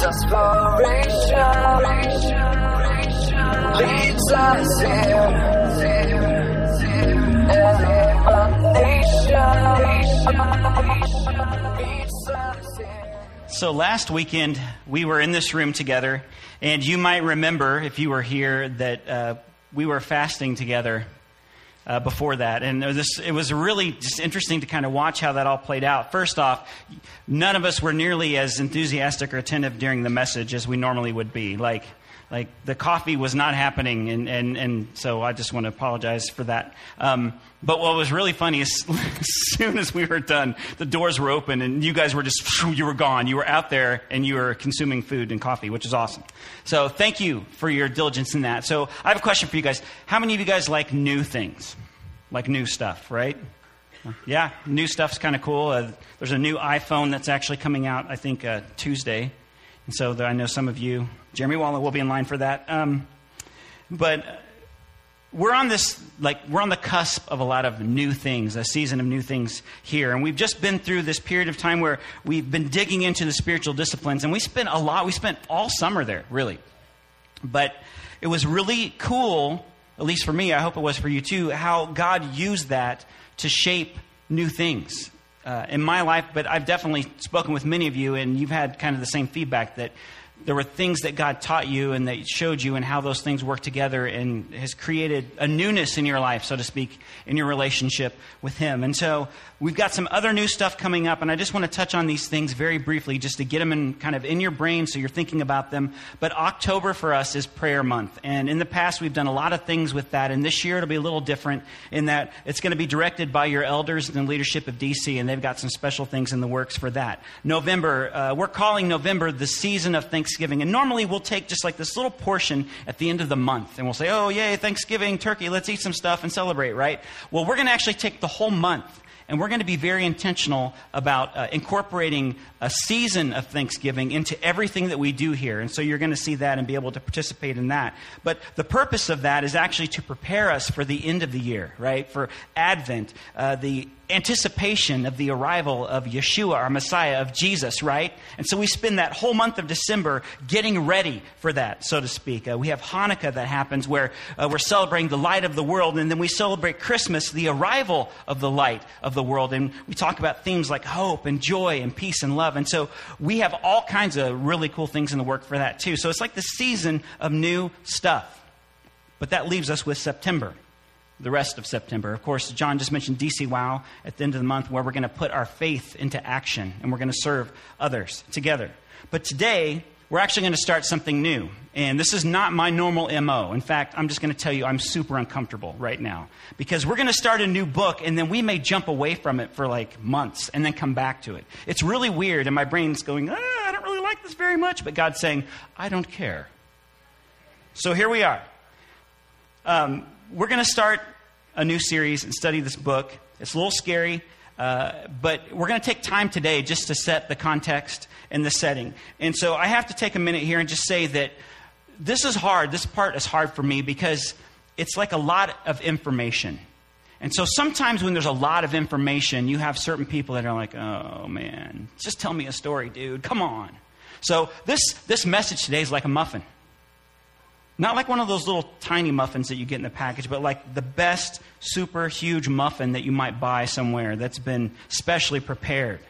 Desperation leads us here. So last weekend, we were in this room together, and you might remember, if you were here, that uh, we were fasting together uh, before that. And was, it was really just interesting to kind of watch how that all played out. First off, none of us were nearly as enthusiastic or attentive during the message as we normally would be. Like, like the coffee was not happening, and, and, and so I just want to apologize for that. Um, but what was really funny is as soon as we were done, the doors were open, and you guys were just, you were gone. You were out there, and you were consuming food and coffee, which is awesome. So thank you for your diligence in that. So I have a question for you guys. How many of you guys like new things? Like new stuff, right? Yeah, new stuff's kind of cool. Uh, there's a new iPhone that's actually coming out, I think, uh, Tuesday. And so I know some of you, Jeremy Waller will be in line for that. Um, but we're on this, like, we're on the cusp of a lot of new things, a season of new things here. And we've just been through this period of time where we've been digging into the spiritual disciplines. And we spent a lot, we spent all summer there, really. But it was really cool, at least for me, I hope it was for you too, how God used that to shape new things uh, in my life, but I've definitely spoken with many of you, and you've had kind of the same feedback that there were things that God taught you and that showed you and how those things work together and has created a newness in your life, so to speak, in your relationship with Him. And so we've got some other new stuff coming up, and I just want to touch on these things very briefly just to get them in kind of in your brain so you're thinking about them. But October for us is prayer month. And in the past, we've done a lot of things with that. And this year, it'll be a little different in that it's going to be directed by your elders and leadership of DC, and they've got some special things in the works for that. November, uh, we're calling November the season of Thanksgiving. And normally we'll take just like this little portion at the end of the month, and we'll say, oh, yay, Thanksgiving, turkey, let's eat some stuff and celebrate, right? Well, we're going to actually take the whole month and we're going to be very intentional about uh, incorporating a season of Thanksgiving into everything that we do here. And so you're going to see that and be able to participate in that. But the purpose of that is actually to prepare us for the end of the year, right? For Advent, uh, the anticipation of the arrival of Yeshua, our Messiah, of Jesus, right? And so we spend that whole month of December getting ready for that, so to speak. Uh, we have Hanukkah that happens where uh, we're celebrating the light of the world, and then we celebrate Christmas, the arrival of the light of the world. And we talk about themes like hope and joy and peace and love. And so we have all kinds of really cool things in the work for that, too. So it's like the season of new stuff. But that leaves us with September the rest of September. Of course, John just mentioned DC Wow at the end of the month, where we're going to put our faith into action and we're going to serve others together. But today, we're actually going to start something new. And this is not my normal MO. In fact, I'm just going to tell you I'm super uncomfortable right now because we're going to start a new book and then we may jump away from it for like months and then come back to it. It's really weird, and my brain's going, ah, I don't really like this very much, but God's saying, I don't care. So here we are. Um, we're going to start a new series and study this book. It's a little scary, uh, but we're going to take time today just to set the context and the setting. And so I have to take a minute here and just say that this is hard. This part is hard for me because it's like a lot of information. And so sometimes when there's a lot of information, you have certain people that are like, oh man, just tell me a story, dude. Come on. So this, this message today is like a muffin. Not like one of those little tiny muffins that you get in the package, but like the best super huge muffin that you might buy somewhere that's been specially prepared.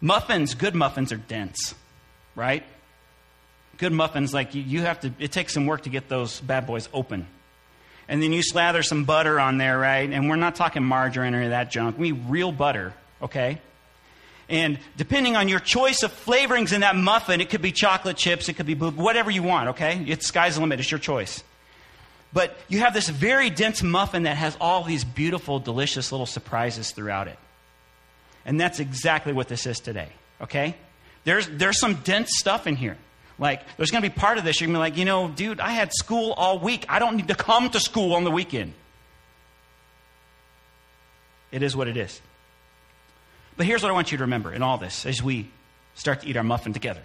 Muffins, good muffins are dense, right? Good muffins, like you, have to, it takes some work to get those bad boys open. And then you slather some butter on there, right? And we're not talking margarine or any of that junk. We real butter, okay? And depending on your choice of flavorings in that muffin, it could be chocolate chips, it could be whatever you want, okay? It's sky's the limit, it's your choice. But you have this very dense muffin that has all these beautiful, delicious little surprises throughout it. And that's exactly what this is today, okay? There's, there's some dense stuff in here. Like, there's going to be part of this, you're going to be like, you know, dude, I had school all week. I don't need to come to school on the weekend. It is what it is. But here's what I want you to remember in all this as we start to eat our muffin together,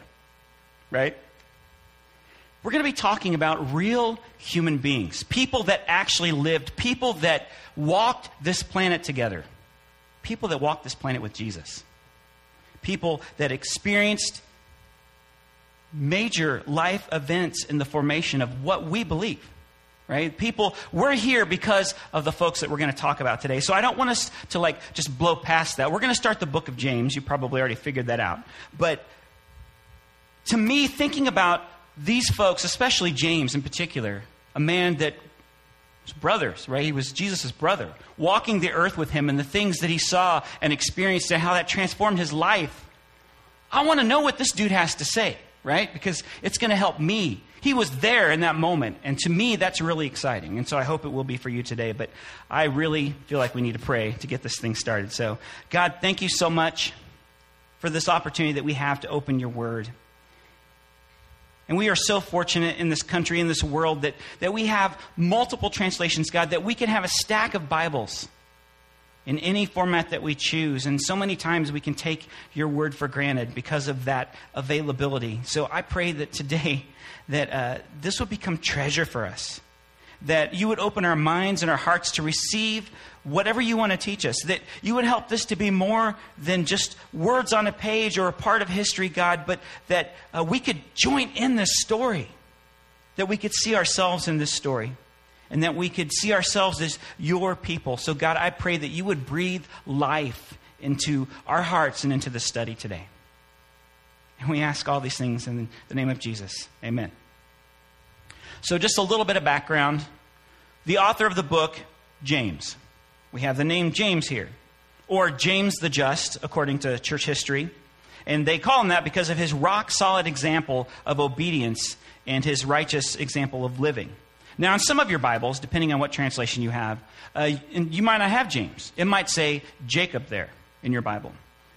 right? We're going to be talking about real human beings, people that actually lived, people that walked this planet together, people that walked this planet with Jesus, people that experienced major life events in the formation of what we believe. Right? People, we're here because of the folks that we're going to talk about today. So I don't want us to like just blow past that. We're going to start the book of James. You probably already figured that out. But to me, thinking about these folks, especially James in particular, a man that was brothers, right? He was Jesus' brother, walking the earth with him and the things that he saw and experienced and how that transformed his life. I want to know what this dude has to say, right? Because it's going to help me he was there in that moment. And to me, that's really exciting. And so I hope it will be for you today. But I really feel like we need to pray to get this thing started. So, God, thank you so much for this opportunity that we have to open your word. And we are so fortunate in this country, in this world, that, that we have multiple translations, God, that we can have a stack of Bibles in any format that we choose. And so many times we can take your word for granted because of that availability. So I pray that today that uh, this would become treasure for us. That you would open our minds and our hearts to receive whatever you want to teach us. That you would help this to be more than just words on a page or a part of history, God, but that uh, we could join in this story. That we could see ourselves in this story and that we could see ourselves as your people. So, God, I pray that you would breathe life into our hearts and into the study today. And we ask all these things in the name of Jesus. Amen. So, just a little bit of background. The author of the book, James. We have the name James here, or James the Just, according to church history. And they call him that because of his rock solid example of obedience and his righteous example of living. Now, in some of your Bibles, depending on what translation you have, uh, you might not have James. It might say Jacob there in your Bible.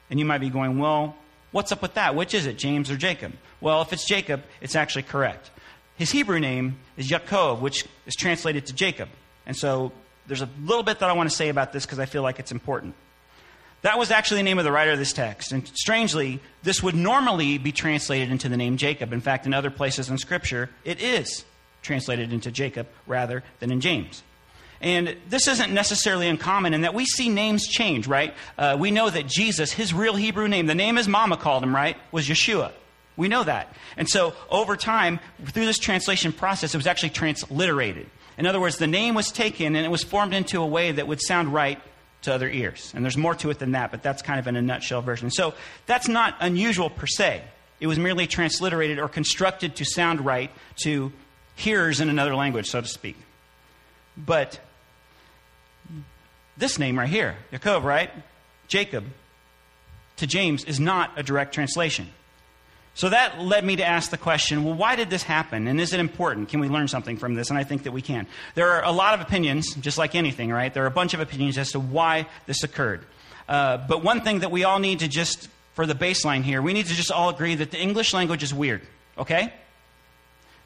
And you might be going, well, what's up with that? Which is it, James or Jacob? Well, if it's Jacob, it's actually correct. His Hebrew name is Yaakov, which is translated to Jacob. And so there's a little bit that I want to say about this because I feel like it's important. That was actually the name of the writer of this text. And strangely, this would normally be translated into the name Jacob. In fact, in other places in Scripture, it is translated into Jacob rather than in James. And this isn't necessarily uncommon in that we see names change, right? Uh, we know that Jesus, his real Hebrew name, the name his mama called him, right, was Yeshua. We know that. And so over time, through this translation process, it was actually transliterated. In other words, the name was taken and it was formed into a way that would sound right to other ears. And there's more to it than that, but that's kind of in a nutshell version. So that's not unusual per se. It was merely transliterated or constructed to sound right to hearers in another language, so to speak. But this name right here, Jacob, right? Jacob, to James, is not a direct translation. So that led me to ask the question well, why did this happen? And is it important? Can we learn something from this? And I think that we can. There are a lot of opinions, just like anything, right? There are a bunch of opinions as to why this occurred. Uh, but one thing that we all need to just, for the baseline here, we need to just all agree that the English language is weird, okay?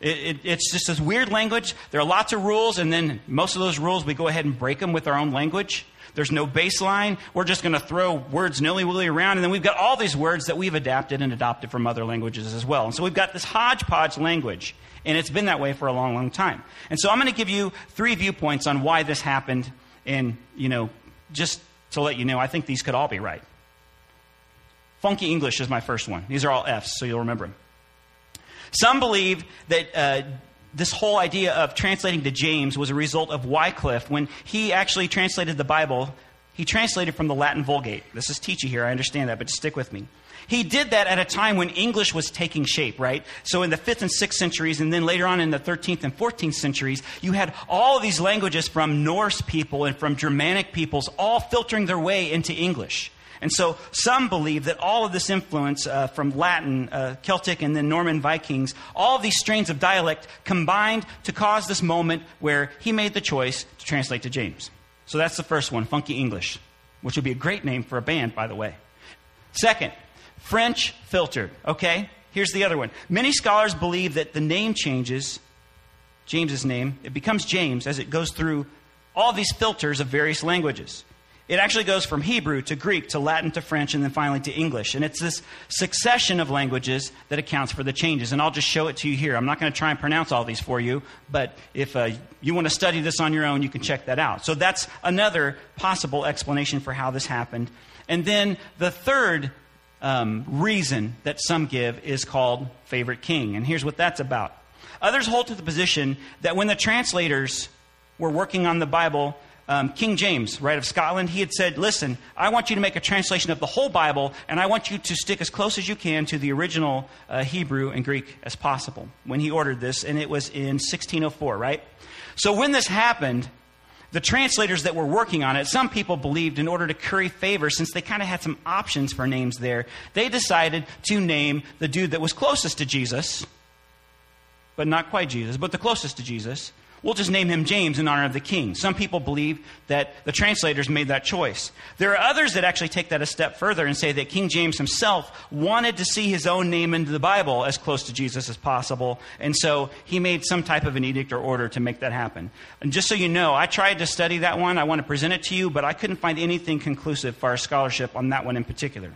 It, it, it's just this weird language. There are lots of rules, and then most of those rules we go ahead and break them with our own language. There's no baseline. We're just going to throw words nilly willy around, and then we've got all these words that we've adapted and adopted from other languages as well. And so we've got this hodgepodge language, and it's been that way for a long, long time. And so I'm going to give you three viewpoints on why this happened, and, you know, just to let you know, I think these could all be right. Funky English is my first one. These are all F's, so you'll remember them. Some believe that uh, this whole idea of translating to James was a result of Wycliffe. When he actually translated the Bible, he translated from the Latin Vulgate. This is teachy here, I understand that, but stick with me. He did that at a time when English was taking shape, right? So in the 5th and 6th centuries, and then later on in the 13th and 14th centuries, you had all these languages from Norse people and from Germanic peoples all filtering their way into English. And so some believe that all of this influence uh, from Latin, uh, Celtic, and then Norman Vikings, all of these strains of dialect combined to cause this moment where he made the choice to translate to James. So that's the first one, Funky English, which would be a great name for a band, by the way. Second, French filtered. Okay? Here's the other one. Many scholars believe that the name changes, James's name, it becomes James as it goes through all these filters of various languages. It actually goes from Hebrew to Greek to Latin to French and then finally to English. And it's this succession of languages that accounts for the changes. And I'll just show it to you here. I'm not going to try and pronounce all these for you, but if uh, you want to study this on your own, you can check that out. So that's another possible explanation for how this happened. And then the third um, reason that some give is called favorite king. And here's what that's about. Others hold to the position that when the translators were working on the Bible, um, King James, right, of Scotland, he had said, Listen, I want you to make a translation of the whole Bible, and I want you to stick as close as you can to the original uh, Hebrew and Greek as possible when he ordered this, and it was in 1604, right? So when this happened, the translators that were working on it, some people believed in order to curry favor, since they kind of had some options for names there, they decided to name the dude that was closest to Jesus, but not quite Jesus, but the closest to Jesus, We'll just name him James in honor of the king. Some people believe that the translators made that choice. There are others that actually take that a step further and say that King James himself wanted to see his own name into the Bible as close to Jesus as possible, and so he made some type of an edict or order to make that happen. And just so you know, I tried to study that one. I want to present it to you, but I couldn't find anything conclusive for our scholarship on that one in particular.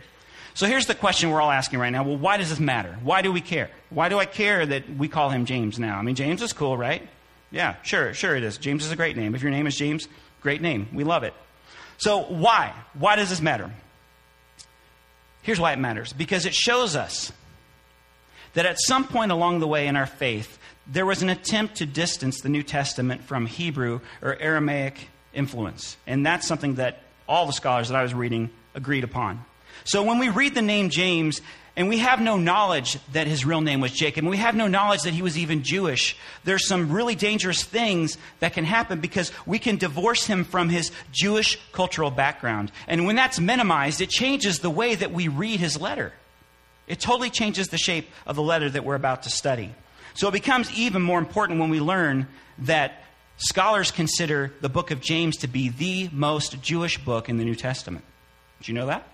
So here's the question we're all asking right now. Well, why does this matter? Why do we care? Why do I care that we call him James now? I mean, James is cool, right? Yeah, sure, sure it is. James is a great name. If your name is James, great name. We love it. So, why? Why does this matter? Here's why it matters because it shows us that at some point along the way in our faith, there was an attempt to distance the New Testament from Hebrew or Aramaic influence. And that's something that all the scholars that I was reading agreed upon. So when we read the name James, and we have no knowledge that his real name was Jacob. And we have no knowledge that he was even Jewish. There's some really dangerous things that can happen because we can divorce him from his Jewish cultural background. And when that's minimized, it changes the way that we read his letter. It totally changes the shape of the letter that we're about to study. So it becomes even more important when we learn that scholars consider the book of James to be the most Jewish book in the New Testament. Did you know that?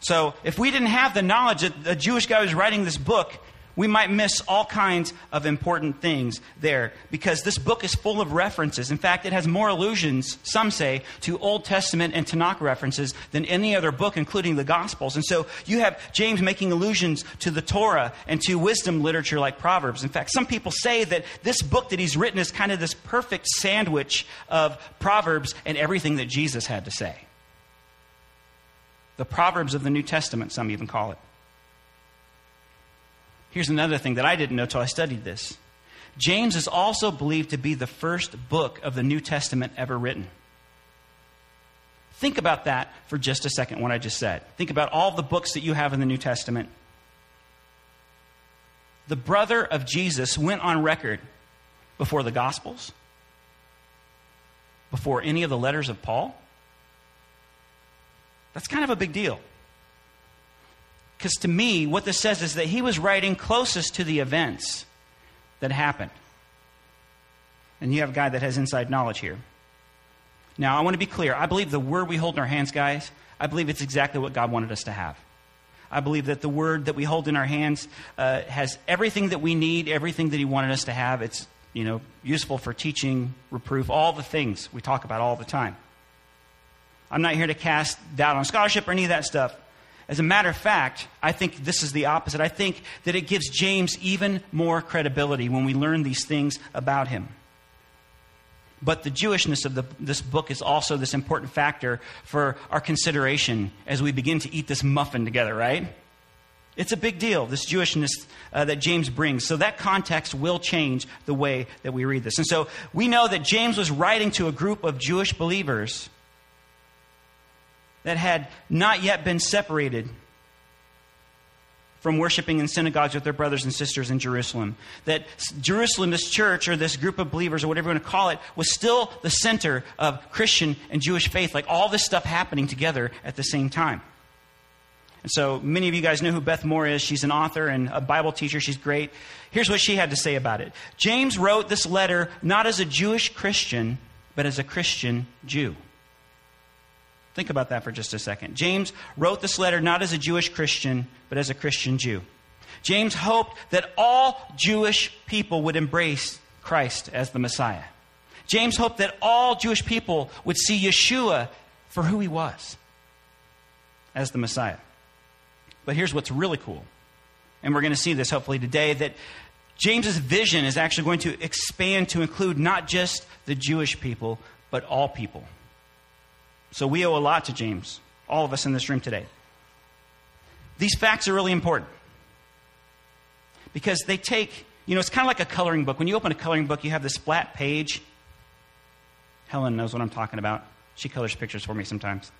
So if we didn't have the knowledge that a Jewish guy was writing this book, we might miss all kinds of important things there because this book is full of references. In fact, it has more allusions, some say, to Old Testament and Tanakh references than any other book, including the Gospels. And so you have James making allusions to the Torah and to wisdom literature like Proverbs. In fact, some people say that this book that he's written is kind of this perfect sandwich of Proverbs and everything that Jesus had to say. The Proverbs of the New Testament, some even call it. Here's another thing that I didn't know till I studied this James is also believed to be the first book of the New Testament ever written. Think about that for just a second, what I just said. Think about all the books that you have in the New Testament. The brother of Jesus went on record before the Gospels, before any of the letters of Paul, that's kind of a big deal. Because to me, what this says is that he was writing closest to the events that happened. And you have a guy that has inside knowledge here. Now, I want to be clear. I believe the word we hold in our hands, guys, I believe it's exactly what God wanted us to have. I believe that the word that we hold in our hands uh, has everything that we need, everything that He wanted us to have. It's you know useful for teaching, reproof, all the things we talk about all the time. I'm not here to cast doubt on scholarship or any of that stuff. As a matter of fact, I think this is the opposite. I think that it gives James even more credibility when we learn these things about him. But the Jewishness of the, this book is also this important factor for our consideration as we begin to eat this muffin together, right? It's a big deal, this Jewishness uh, that James brings. So that context will change the way that we read this. And so we know that James was writing to a group of Jewish believers that had not yet been separated from worshiping in synagogues with their brothers and sisters in Jerusalem. That Jerusalem, this church or this group of believers or whatever you want to call it, was still the center of Christian and Jewish faith, like all this stuff happening together at the same time. And so many of you guys know who Beth Moore is. She's an author and a Bible teacher. She's great. Here's what she had to say about it James wrote this letter not as a Jewish Christian, but as a Christian Jew. Think about that for just a second. James wrote this letter not as a Jewish Christian, but as a Christian Jew. James hoped that all Jewish people would embrace Christ as the Messiah. James hoped that all Jewish people would see Yeshua for who he was as the Messiah. But here's what's really cool, and we're going to see this hopefully today that James's vision is actually going to expand to include not just the Jewish people, but all people. So we owe a lot to James, all of us in this room today. these facts are really important because they take, you know, it's kind of like a coloring book. When you open a coloring book, you have this flat page. Helen knows what I'm talking about. She colors pictures for me sometimes.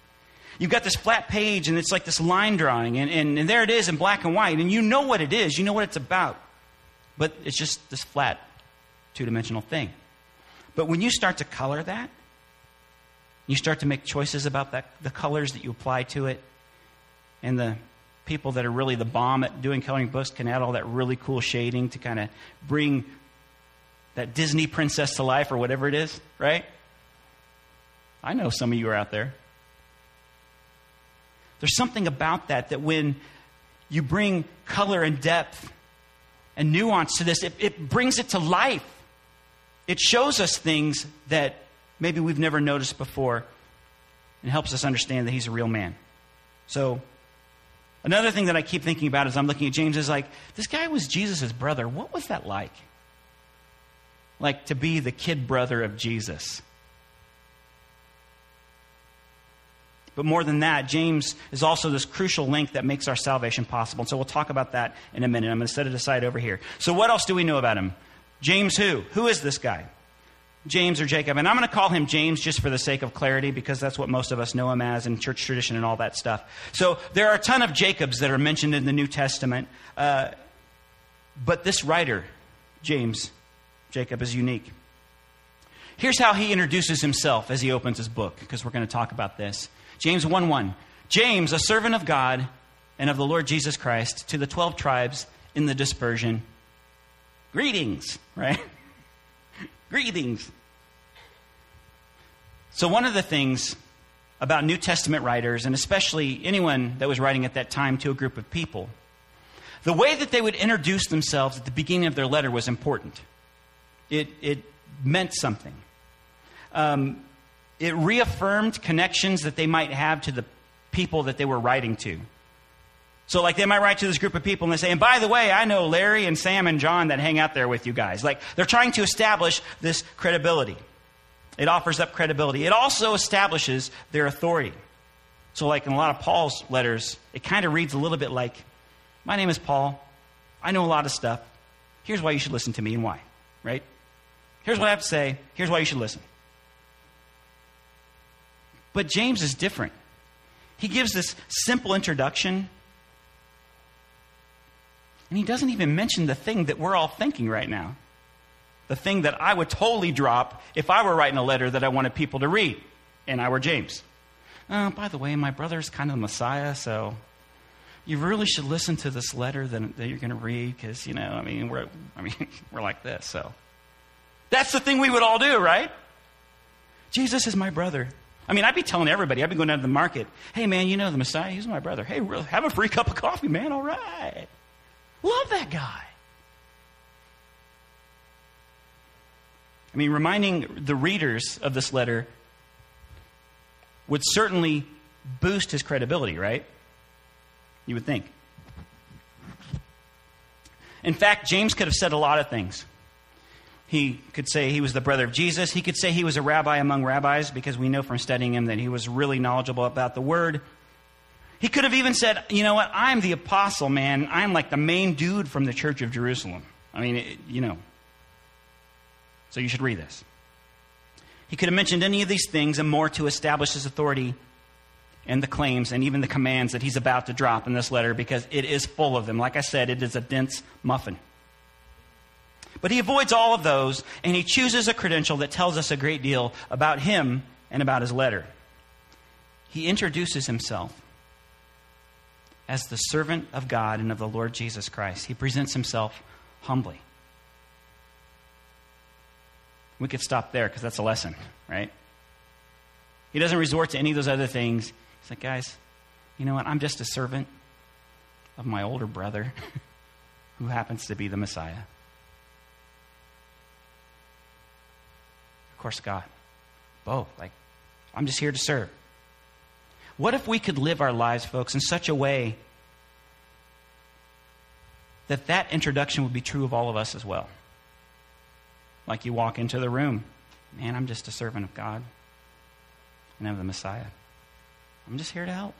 You've got this flat page, and it's like this line drawing, and, and, and there it is in black and white, and you know what it is, you know what it's about. But it's just this flat, two dimensional thing. But when you start to color that, you start to make choices about that, the colors that you apply to it, and the people that are really the bomb at doing coloring books can add all that really cool shading to kind of bring that Disney princess to life or whatever it is, right? I know some of you are out there. There's something about that that when you bring color and depth and nuance to this, it, it brings it to life. It shows us things that maybe we've never noticed before and helps us understand that he's a real man. So, another thing that I keep thinking about as I'm looking at James is like, this guy was Jesus' brother. What was that like? Like to be the kid brother of Jesus. But more than that, James is also this crucial link that makes our salvation possible. And so we'll talk about that in a minute. I'm going to set it aside over here. So, what else do we know about him? James, who? Who is this guy? James or Jacob. And I'm going to call him James just for the sake of clarity because that's what most of us know him as in church tradition and all that stuff. So there are a ton of Jacobs that are mentioned in the New Testament. Uh, but this writer, James, Jacob, is unique. Here's how he introduces himself as he opens his book because we're going to talk about this. James 1 1. James, a servant of God and of the Lord Jesus Christ, to the 12 tribes in the dispersion. Greetings, right? Greetings. So, one of the things about New Testament writers, and especially anyone that was writing at that time to a group of people, the way that they would introduce themselves at the beginning of their letter was important. It, it meant something. Um, it reaffirmed connections that they might have to the people that they were writing to. So, like, they might write to this group of people and they say, and by the way, I know Larry and Sam and John that hang out there with you guys. Like, they're trying to establish this credibility. It offers up credibility. It also establishes their authority. So, like in a lot of Paul's letters, it kind of reads a little bit like, My name is Paul. I know a lot of stuff. Here's why you should listen to me and why, right? Here's what I have to say. Here's why you should listen. But James is different. He gives this simple introduction and he doesn't even mention the thing that we're all thinking right now. The thing that I would totally drop if I were writing a letter that I wanted people to read, and I were James. Oh, by the way, my brother's kind of the Messiah, so you really should listen to this letter that, that you're going to read because, you know, I mean, we're, I mean, we're like this, so. That's the thing we would all do, right? Jesus is my brother. I mean, I'd be telling everybody, I'd be going down to the market, hey, man, you know the Messiah, he's my brother. Hey, really, have a free cup of coffee, man, all right. Love that guy. I mean, reminding the readers of this letter would certainly boost his credibility, right? You would think. In fact, James could have said a lot of things. He could say he was the brother of Jesus. He could say he was a rabbi among rabbis because we know from studying him that he was really knowledgeable about the word. He could have even said, you know what, I'm the apostle, man. I'm like the main dude from the church of Jerusalem. I mean, it, you know. So you should read this. He could have mentioned any of these things and more to establish his authority and the claims and even the commands that he's about to drop in this letter because it is full of them. Like I said, it is a dense muffin. But he avoids all of those and he chooses a credential that tells us a great deal about him and about his letter. He introduces himself as the servant of God and of the Lord Jesus Christ. He presents himself humbly. We could stop there because that's a lesson, right? He doesn't resort to any of those other things. He's like, guys, you know what? I'm just a servant of my older brother who happens to be the Messiah. Of course, God. Both. Like, I'm just here to serve. What if we could live our lives, folks, in such a way that that introduction would be true of all of us as well? Like you walk into the room, man, I'm just a servant of God and of the Messiah. I'm just here to help.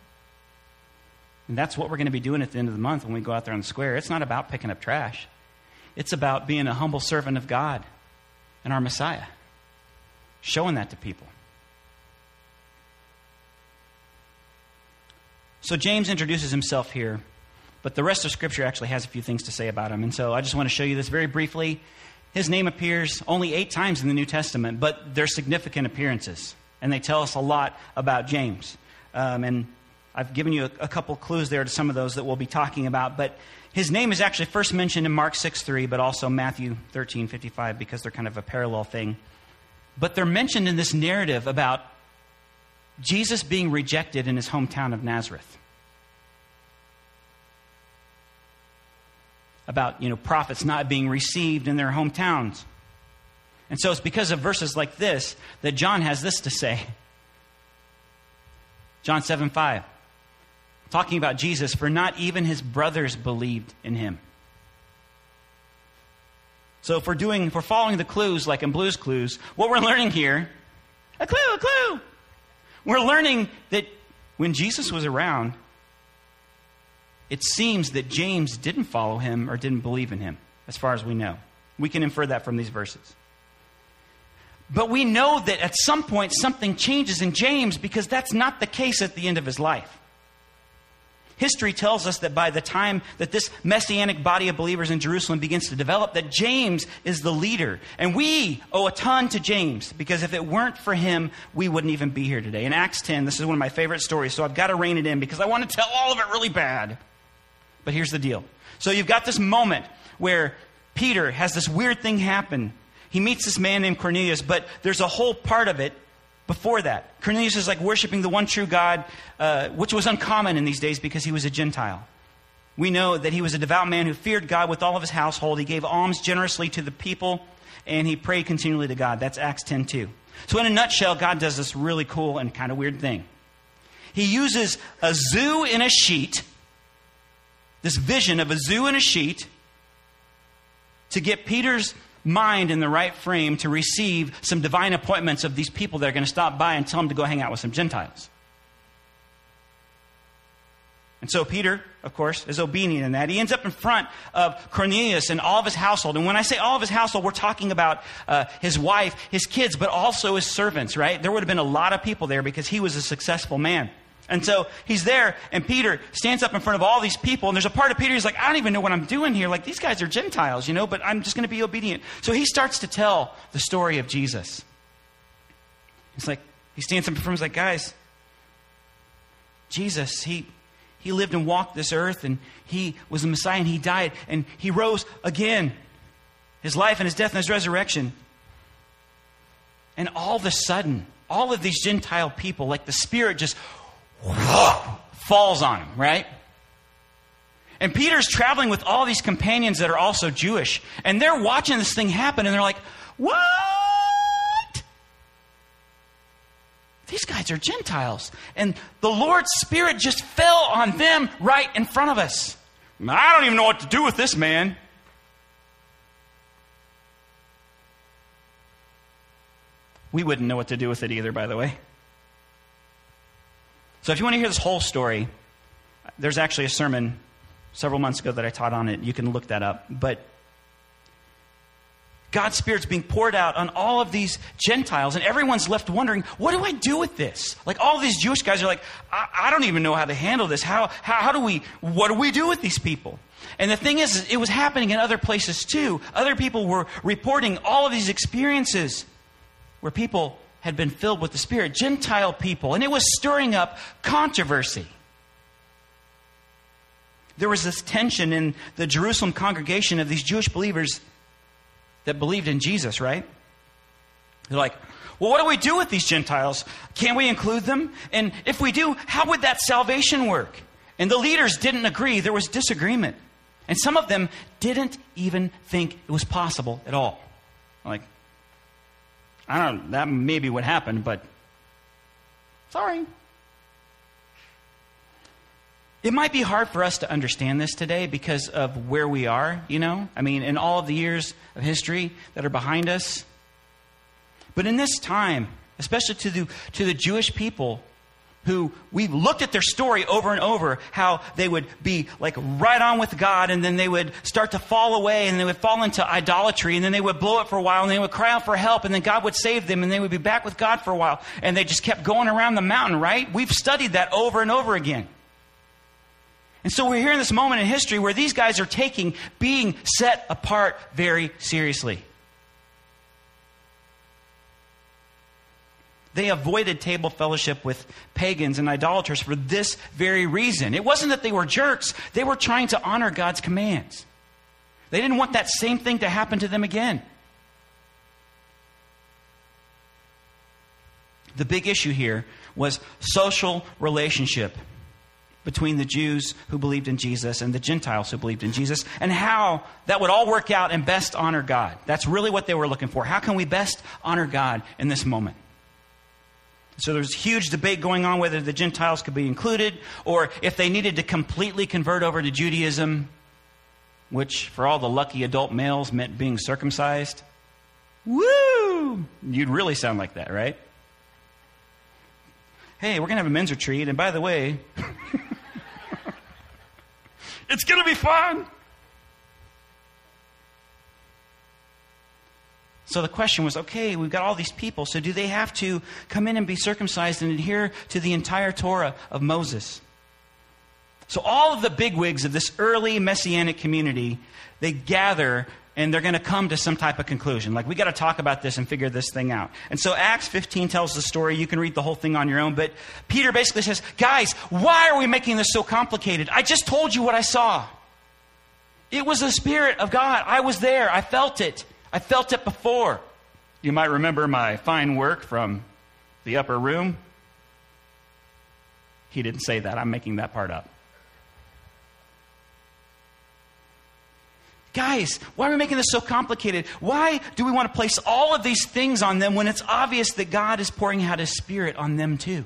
And that's what we're going to be doing at the end of the month when we go out there on the square. It's not about picking up trash, it's about being a humble servant of God and our Messiah, showing that to people. So James introduces himself here, but the rest of Scripture actually has a few things to say about him. And so I just want to show you this very briefly. His name appears only eight times in the New Testament, but they're significant appearances, and they tell us a lot about James. Um, and I've given you a, a, couple clues there to some of those that we'll be talking about, but his name is actually first mentioned in Mark 6 3, but also Matthew 13 55, because they're kind of a parallel thing. But they're mentioned in this narrative about Jesus being rejected in his hometown of Nazareth. About, you know, prophets not being received in their hometowns. And so it's because of verses like this that John has this to say. John 7 5. Talking about Jesus, for not even his brothers believed in him. So if we're doing, if we're following the clues like in Blues Clues, what we're learning here, a clue, a clue, we're learning that when Jesus was around, it seems that James didn't follow him or didn't believe in him, as far as we know. We can infer that from these verses. But we know that at some point something changes in James because that's not the case at the end of his life. History tells us that by the time that this messianic body of believers in Jerusalem begins to develop, that James is the leader. And we owe a ton to James because if it weren't for him, we wouldn't even be here today. In Acts 10, this is one of my favorite stories, so I've got to rein it in because I want to tell all of it really bad. But here's the deal. So you've got this moment where Peter has this weird thing happen. He meets this man named Cornelius, but there's a whole part of it before that. Cornelius is like worshiping the one true God, uh, which was uncommon in these days because he was a Gentile. We know that he was a devout man who feared God with all of his household. He gave alms generously to the people, and he prayed continually to God. That's Acts 10 2. So, in a nutshell, God does this really cool and kind of weird thing. He uses a zoo in a sheet, this vision of a zoo in a sheet, to get Peter's mind in the right frame to receive some divine appointments of these people that are going to stop by and tell him to go hang out with some Gentiles. And so Peter, of course, is obedient in that. He ends up in front of Cornelius and all of his household. And when I say all of his household, we're talking about uh, his wife, his kids, but also his servants, right? There would have been a lot of people there because he was a successful man. And so he's there, and Peter stands up in front of all these people, and there's a part of Peter, he's like, I don't even know what I'm doing here. Like, these guys are Gentiles, you know, but I'm just going to be obedient. So he starts to tell the story of Jesus. He's like, he stands up in front, he's like, guys, Jesus, he, he lived and walked this earth, and he was the Messiah, and he died, and he rose again. His life and his death and his resurrection. And all of a sudden, all of these Gentile people, like the Spirit just falls on him, right? And Peter's traveling with all these companions that are also Jewish, and they're watching this thing happen, and they're like, What? These guys are Gentiles. And the Lord's Spirit just fell on them right in front of us. I don't even know what to do with this man. We wouldn't know what to do with it either, by the way. So if you want to hear this whole story, there's actually a sermon several months ago that I taught on it. You can look that up. But God's Spirit's being poured out on all of these Gentiles, and everyone's left wondering, what do I do with this? Like, all these Jewish guys are like, I, I don't even know how to handle this. How, how, how, do we, what do we do with these people? And the thing is, it was happening in other places too. Other people were reporting all of these experiences where people had been filled with the Spirit, Gentile people, and it was stirring up controversy. There was this tension in the Jerusalem congregation of these Jewish believers that believed in Jesus, right? They're like, well, what do we do with these Gentiles? Can we include them? And if we do, how would that salvation work? And the leaders didn't agree. There was disagreement. And some of them didn't even think it was possible at all. Like, I don't know, that may be what happened, but sorry. It might be hard for us to understand this today because of where we are, you know? I mean, in all of the years of history that are behind us. But in this time, especially to the, to the Jewish people, who we've looked at their story over and over, how they would be like right on with God and then they would start to fall away and they would fall into idolatry and then they would blow it for a while and they would cry out for help and then God would save them and they would be back with God for a while and they just kept going around the mountain, right? We've studied that over and over again. And so we're here in this moment in history where these guys are taking being set apart very seriously. They avoided table fellowship with pagans and idolaters for this very reason. It wasn't that they were jerks, they were trying to honor God's commands. They didn't want that same thing to happen to them again. The big issue here was social relationship between the Jews who believed in Jesus and the Gentiles who believed in Jesus, and how that would all work out and best honor God. That's really what they were looking for. How can we best honor God in this moment? So there there's huge debate going on whether the Gentiles could be included or if they needed to completely convert over to Judaism, which for all the lucky adult males meant being circumcised. Woo! You'd really sound like that, right? Hey, we're going to have a men's retreat, and by the way, it's going to be fun. So the question was okay, we've got all these people, so do they have to come in and be circumcised and adhere to the entire Torah of Moses? So all of the bigwigs of this early messianic community, they gather and they're going to come to some type of conclusion. Like, we got to talk about this and figure this thing out. And so Acts 15 tells the story. You can read the whole thing on your own. But Peter basically says, Guys, why are we making this so complicated? I just told you what I saw. It was the Spirit of God. I was there. I felt it. I felt it before. You might remember my fine work from the upper room. He didn't say that. I'm making that part up. Guys, why are we making this so complicated? Why do we want to place all of these things on them when it's obvious that God is pouring out His Spirit on them too?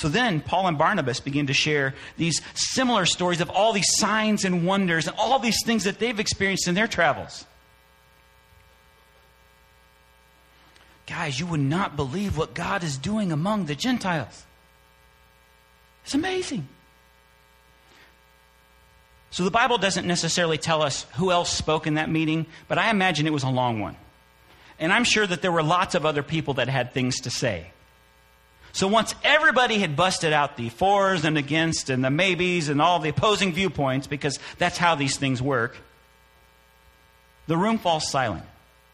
So then Paul and Barnabas begin to share these similar stories of all these signs and wonders and all these things that they've experienced in their travels. Guys, you would not believe what God is doing among the Gentiles. It's amazing. So the Bible doesn't necessarily tell us who else spoke in that meeting, but I imagine it was a long one. And I'm sure that there were lots of other people that had things to say. So once everybody had busted out the fors and against and the maybes and all the opposing viewpoints, because that's how these things work, the room falls silent.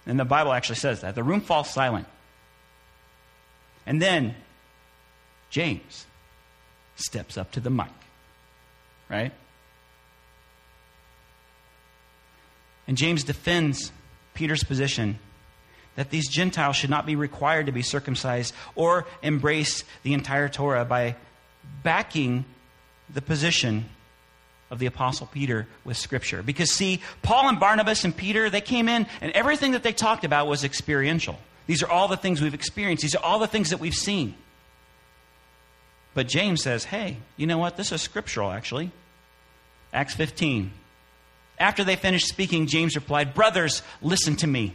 And the Bible actually says that. The room falls silent. And then James steps up to the mic. Right? And James defends Peter's position that these Gentiles should not be required to be circumcised or embrace the entire Torah by backing the position of the Apostle Peter with Scripture. Because, see, Paul and Barnabas and Peter, they came in and everything that they talked about was experiential. These are all the things we've experienced, these are all the things that we've seen. But James says, hey, you know what? This is scriptural, actually. Acts 15. After they finished speaking, James replied, Brothers, listen to me.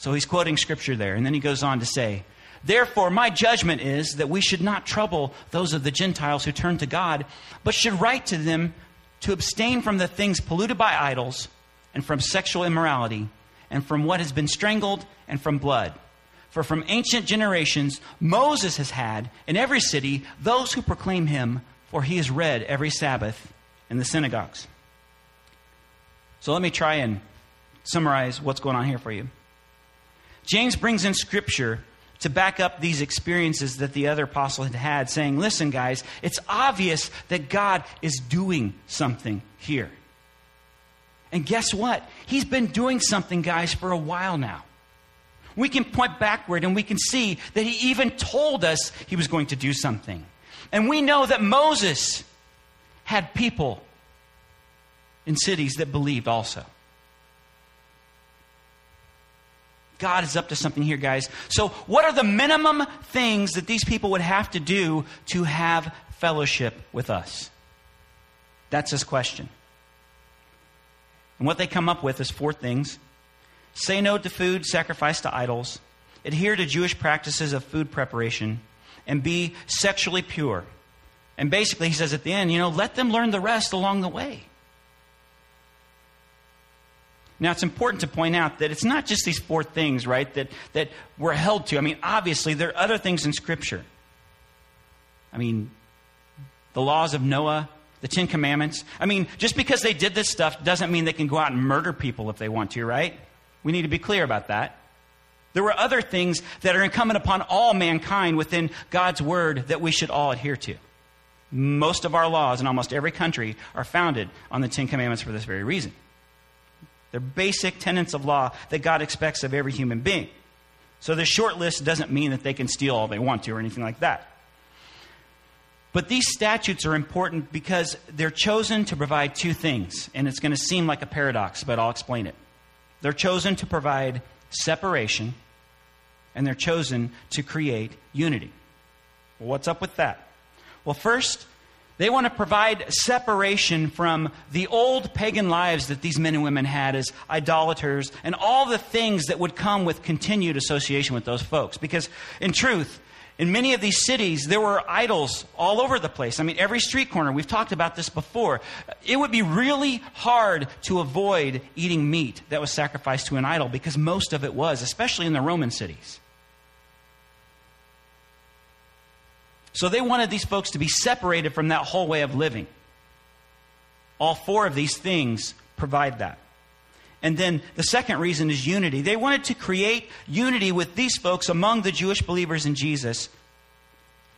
So he's quoting scripture there. And then he goes on to say, Therefore, my judgment is that we should not trouble those of the Gentiles who turn to God, but should write to them to abstain from the things polluted by idols, and from sexual immorality, and from what has been strangled, and from blood. For from ancient generations, Moses has had in every city those who proclaim him, for he is read every Sabbath in the synagogues. So let me try and summarize what's going on here for you. James brings in scripture to back up these experiences that the other apostle had had, saying, Listen, guys, it's obvious that God is doing something here. And guess what? He's been doing something, guys, for a while now. We can point backward and we can see that he even told us he was going to do something. And we know that Moses had people in cities that believed also. God is up to something here, guys. So, what are the minimum things that these people would have to do to have fellowship with us? That's his question. And what they come up with is four things say no to food sacrificed to idols, adhere to Jewish practices of food preparation, and be sexually pure. And basically, he says at the end, you know, let them learn the rest along the way. Now, it's important to point out that it's not just these four things, right, that, that we're held to. I mean, obviously, there are other things in Scripture. I mean, the laws of Noah, the Ten Commandments. I mean, just because they did this stuff doesn't mean they can go out and murder people if they want to, right? We need to be clear about that. There were other things that are incumbent upon all mankind within God's Word that we should all adhere to. Most of our laws in almost every country are founded on the Ten Commandments for this very reason. They're basic tenets of law that God expects of every human being. So the short list doesn't mean that they can steal all they want to or anything like that. But these statutes are important because they're chosen to provide two things. And it's going to seem like a paradox, but I'll explain it. They're chosen to provide separation, and they're chosen to create unity. Well, what's up with that? Well, first, they want to provide separation from the old pagan lives that these men and women had as idolaters and all the things that would come with continued association with those folks. Because, in truth, in many of these cities, there were idols all over the place. I mean, every street corner, we've talked about this before. It would be really hard to avoid eating meat that was sacrificed to an idol because most of it was, especially in the Roman cities. So they wanted these folks to be separated from that whole way of living. All four of these things provide that. And then the second reason is unity. They wanted to create unity with these folks among the Jewish believers in Jesus,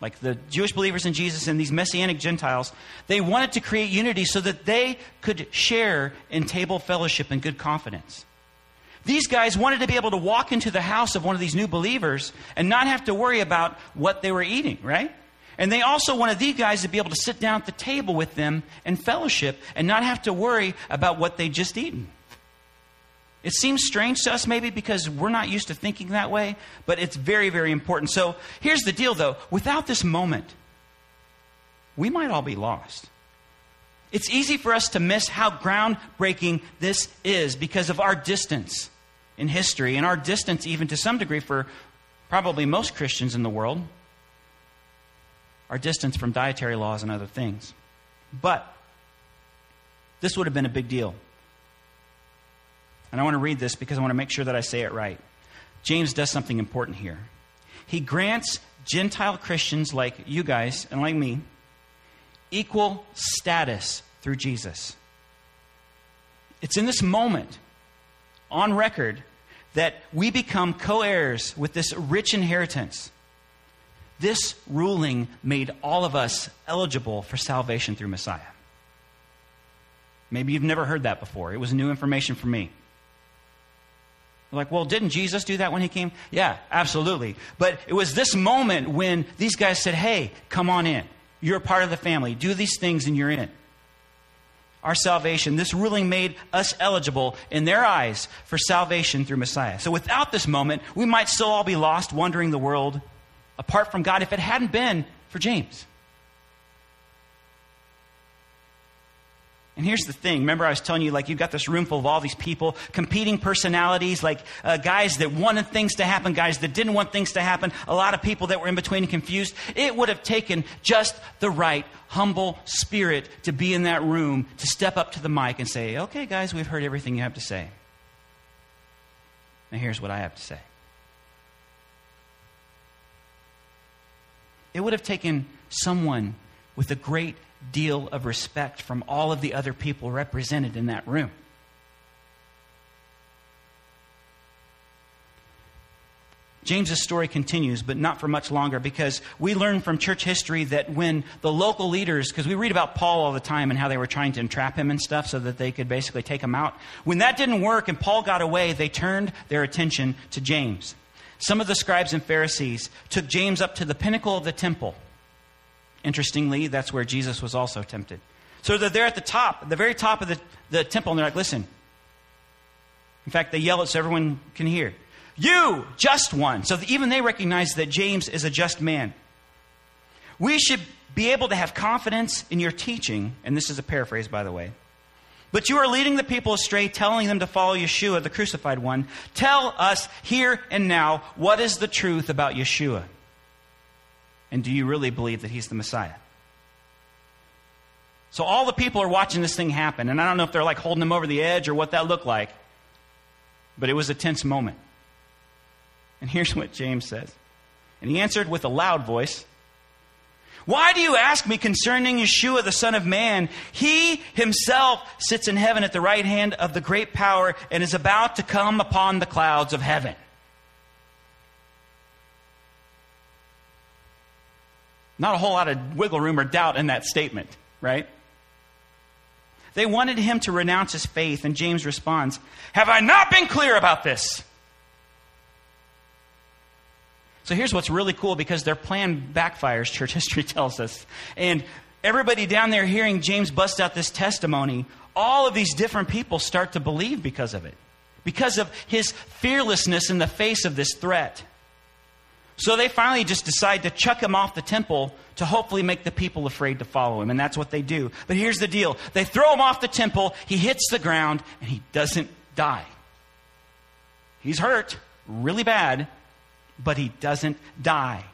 like the Jewish believers in Jesus and these Messianic Gentiles. They wanted to create unity so that they could share in table fellowship and good confidence. These guys wanted to be able to walk into the house of one of these new believers and not have to worry about what they were eating, right? And they also wanted these guys to be able to sit down at the table with them and fellowship and not have to worry about what they'd just eaten. It seems strange to us, maybe, because we're not used to thinking that way, but it's very, very important. So here's the deal, though. Without this moment, we might all be lost. It's easy for us to miss how groundbreaking this is because of our distance in history and our distance, even to some degree, for probably most Christians in the world our distance from dietary laws and other things. But this would have been a big deal. And I want to read this because I want to make sure that I say it right. James does something important here. He grants Gentile Christians like you guys and like me equal status through Jesus. It's in this moment, on record, that we become co heirs with this rich inheritance. This ruling made all of us eligible for salvation through Messiah. Maybe you've never heard that before. It was new information for me. like, well, didn't Jesus do that when he came? Yeah, absolutely. But it was this moment when these guys said, hey, come on in. You're a part of the family. Do these things and you're in. Our salvation, this ruling made us eligible in their eyes for salvation through Messiah. So without this moment, we might still all be lost, wandering the world, apart from God if it hadn't been for James. And here's the thing. Remember, I was telling you, like, you've got this room full of all these people, competing personalities, like uh, guys that wanted things to happen, guys that didn't want things to happen, a lot of people that were in between and confused. It would have taken just the right, humble spirit to be in that room, to step up to the mic and say, okay, guys, we've heard everything you have to say. Now, here's what I have to say. It would have taken someone with a great deal of respect from all of the other people represented in that room. James's story continues, but not for much longer, because we learn from church history that when the local leaders, because we read about Paul all the time and how they were trying to entrap him and stuff so that they could basically take him out. When that didn't work and Paul got away, they turned their attention to James. Some of the scribes and Pharisees took James up to the pinnacle of the temple. Interestingly, that's where Jesus was also tempted. So they're there at the top, the very top of the, the temple, and they're like, listen. In fact, they yell it so everyone can hear. You, just one. So even they recognize that James is a just man. We should be able to have confidence in your teaching, and this is a paraphrase, by the way. But you are leading the people astray, telling them to follow Yeshua, the crucified one. Tell us here and now what is the truth about Yeshua? And do you really believe that he's the Messiah? So all the people are watching this thing happen, and I don't know if they're like holding him over the edge or what that looked like, but it was a tense moment. And here's what James says. And he answered with a loud voice Why do you ask me concerning Yeshua, the Son of Man? He himself sits in heaven at the right hand of the great power and is about to come upon the clouds of heaven. Not a whole lot of wiggle room or doubt in that statement, right? They wanted him to renounce his faith, and James responds, Have I not been clear about this? So here's what's really cool because their plan backfires, church history tells us. And everybody down there hearing James bust out this testimony, all of these different people start to believe because of it, because of his fearlessness in the face of this threat. So they finally just decide to chuck him off the temple to hopefully make the people afraid to follow him. And that's what they do. But here's the deal they throw him off the temple, he hits the ground, and he doesn't die. He's hurt really bad, but he doesn't die.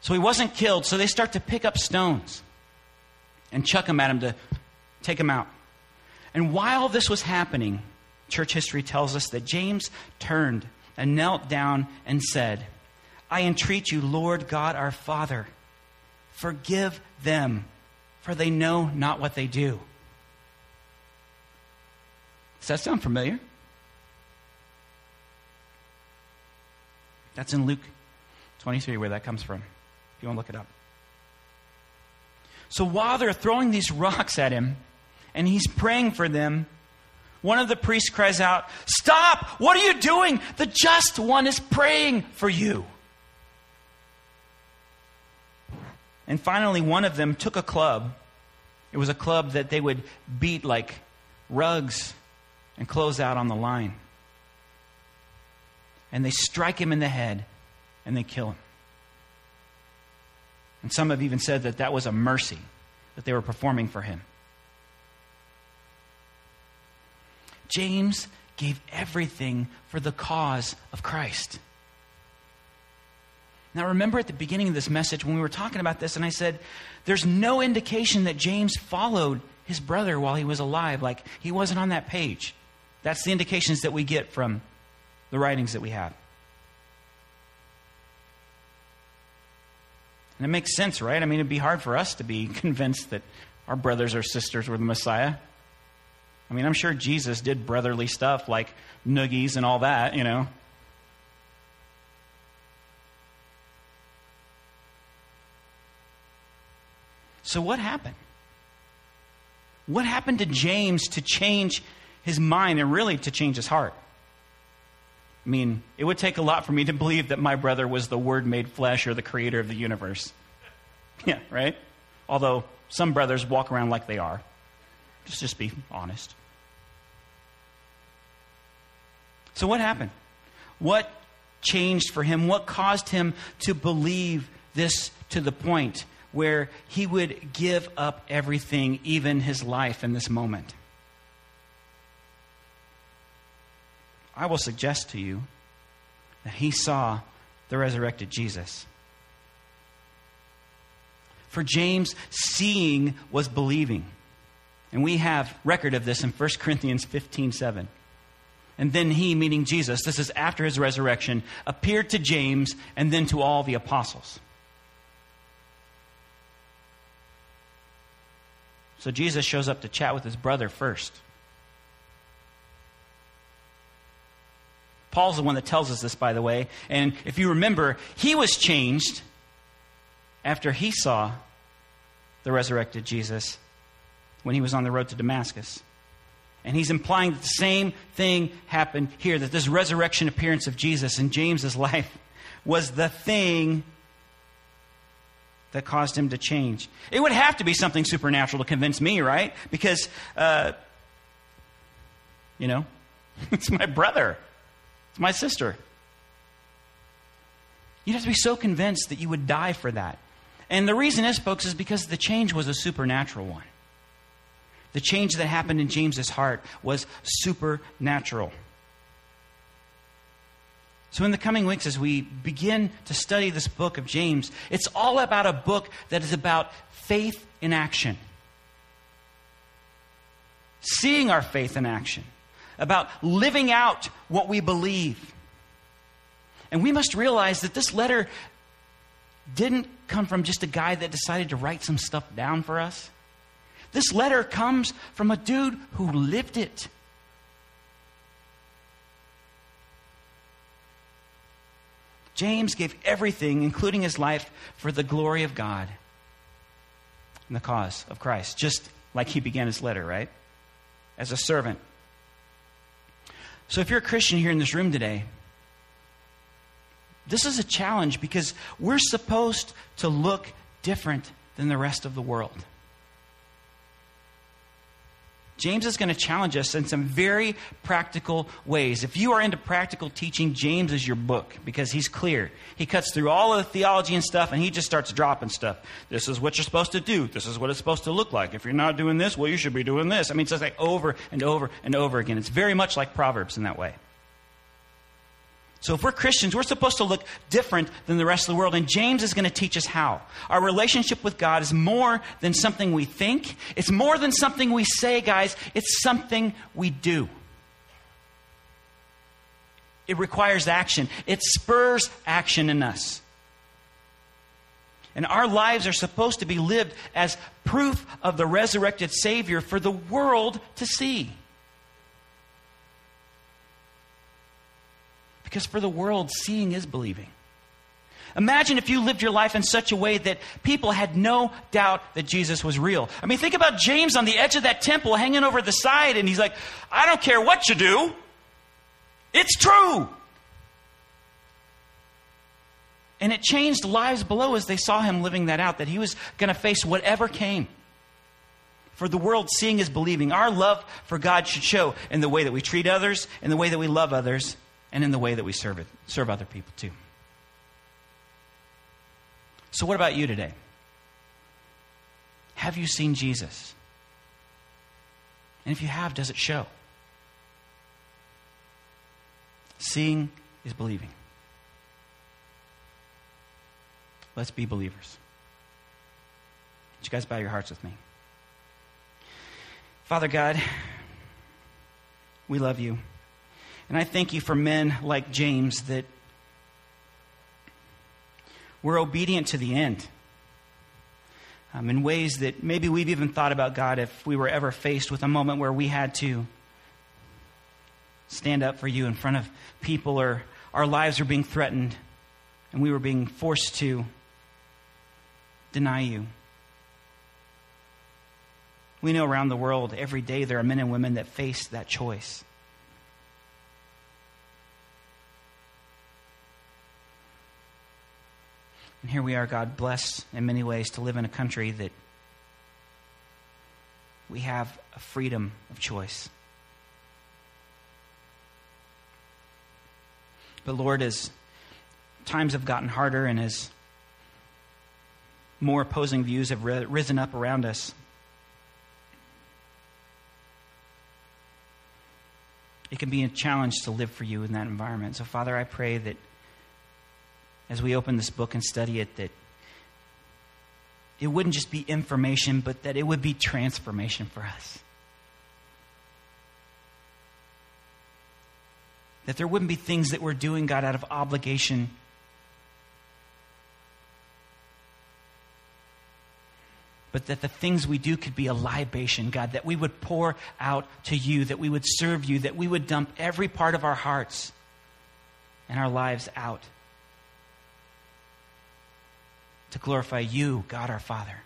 So he wasn't killed, so they start to pick up stones and chuck them at him to take him out. And while this was happening, church history tells us that James turned and knelt down and said, I entreat you, Lord God our Father, forgive them, for they know not what they do. Does that sound familiar? That's in Luke 23, where that comes from, if you want to look it up. So while they're throwing these rocks at him, and he's praying for them, one of the priests cries out, Stop! What are you doing? The just one is praying for you. And finally, one of them took a club. It was a club that they would beat like rugs and close out on the line and they strike him in the head and they kill him. And some have even said that that was a mercy that they were performing for him. James gave everything for the cause of Christ. Now, remember at the beginning of this message when we were talking about this, and I said, there's no indication that James followed his brother while he was alive. Like, he wasn't on that page. That's the indications that we get from the writings that we have. And it makes sense, right? I mean, it'd be hard for us to be convinced that our brothers or sisters were the Messiah. I mean, I'm sure Jesus did brotherly stuff like noogies and all that, you know. So, what happened? What happened to James to change his mind and really to change his heart? I mean, it would take a lot for me to believe that my brother was the Word made flesh or the creator of the universe. Yeah, right? Although some brothers walk around like they are. Just, just be honest. So, what happened? What changed for him? What caused him to believe this to the point where he would give up everything, even his life, in this moment? I will suggest to you that he saw the resurrected Jesus. For James, seeing was believing. And we have record of this in 1 Corinthians 15 7. And then he, meaning Jesus, this is after his resurrection, appeared to James and then to all the apostles. So Jesus shows up to chat with his brother first. Paul's the one that tells us this, by the way. And if you remember, he was changed after he saw the resurrected Jesus when he was on the road to Damascus. And he's implying that the same thing happened here, that this resurrection appearance of Jesus in James's life was the thing that caused him to change. It would have to be something supernatural to convince me, right? Because, uh, you know, it's my brother, my sister. You'd have to be so convinced that you would die for that. And the reason is, folks, is because the change was a supernatural one. The change that happened in James's heart was supernatural. So, in the coming weeks, as we begin to study this book of James, it's all about a book that is about faith in action. Seeing our faith in action, about living out what we believe. And we must realize that this letter didn't come from just a guy that decided to write some stuff down for us. This letter comes from a dude who lived it. James gave everything, including his life, for the glory of God and the cause of Christ, just like he began his letter, right? As a servant. So if you're a Christian here in this room today, this is a challenge because we're supposed to look different than the rest of the world. James is going to challenge us in some very practical ways. If you are into practical teaching, James is your book because he's clear. He cuts through all of the theology and stuff and he just starts dropping stuff. This is what you're supposed to do. This is what it's supposed to look like. If you're not doing this, well, you should be doing this. I mean, it's just like over and over and over again. It's very much like Proverbs in that way. So, if we're Christians, we're supposed to look different than the rest of the world. And James is going to teach us how. Our relationship with God is more than something we think, it's more than something we say, guys. It's something we do. It requires action, it spurs action in us. And our lives are supposed to be lived as proof of the resurrected Savior for the world to see. Because for the world, seeing is believing. Imagine if you lived your life in such a way that people had no doubt that Jesus was real. I mean, think about James on the edge of that temple hanging over the side, and he's like, I don't care what you do, it's true. And it changed lives below as they saw him living that out, that he was going to face whatever came. For the world, seeing is believing. Our love for God should show in the way that we treat others, in the way that we love others, and in the way that we serve it, serve other people too. So what about you today? Have you seen Jesus? And if you have, does it show? Seeing is believing. Let's be believers. Would you guys bow your hearts with me? Father God, we love you. And I thank you for men like James that were obedient to the end um, in ways that maybe we've even thought about God if we were ever faced with a moment where we had to stand up for you in front of people or our lives were being threatened and we were being forced to deny you. We know around the world every day there are men and women that face that choice. And here we are, God, blessed in many ways to live in a country that we have a freedom of choice. But Lord, as times have gotten harder and as more opposing views have risen up around us, it can be a challenge to live for you in that environment. So, Father, I pray that as we open this book and study it that it wouldn't just be information, but that it would be transformation for us. That there wouldn't be things that we're doing, God, out of obligation. But that the things we do could be a libation, God, that we would pour out to you, that we would serve you, that we would dump every part of our hearts and our lives out to glorify you, God our Father,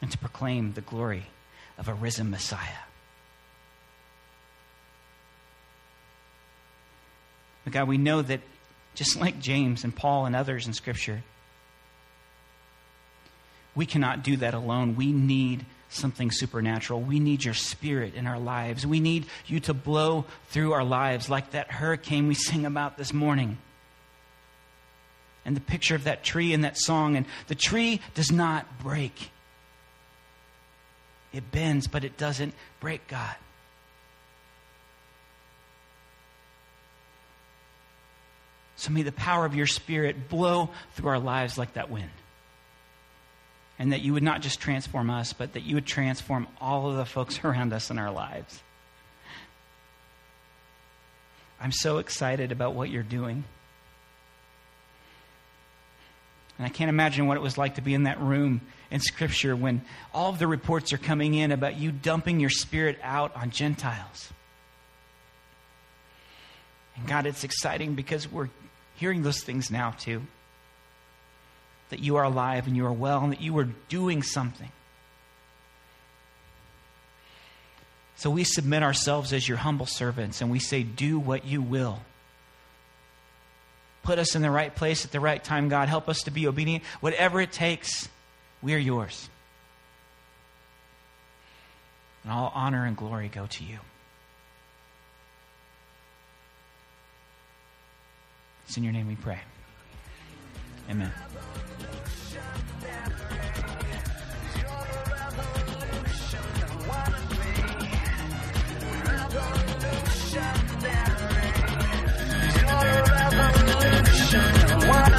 and to proclaim the glory of a risen Messiah. But God, we know that just like James and Paul and others in Scripture, we cannot do that alone. We need something supernatural. We need your spirit in our lives. We need you to blow through our lives like that hurricane we sing about this morning. And the picture of that tree in that song. And the tree does not break, it bends, but it doesn't break, God. So may the power of your spirit blow through our lives like that wind and that you would not just transform us, but that you would transform all of the folks around us in our lives. I'm so excited about what you're doing. And I can't imagine what it was like to be in that room in Scripture when all of the reports are coming in about you dumping your spirit out on Gentiles. And God, it's exciting because we're hearing those things now too that you are alive and you are well and that you are doing something. So we submit ourselves as your humble servants and we say, Do what you will. Put us in the right place at the right time, God. Help us to be obedient. Whatever it takes, we are yours. And all honor and glory go to you. It's in your name we pray. Amen. Why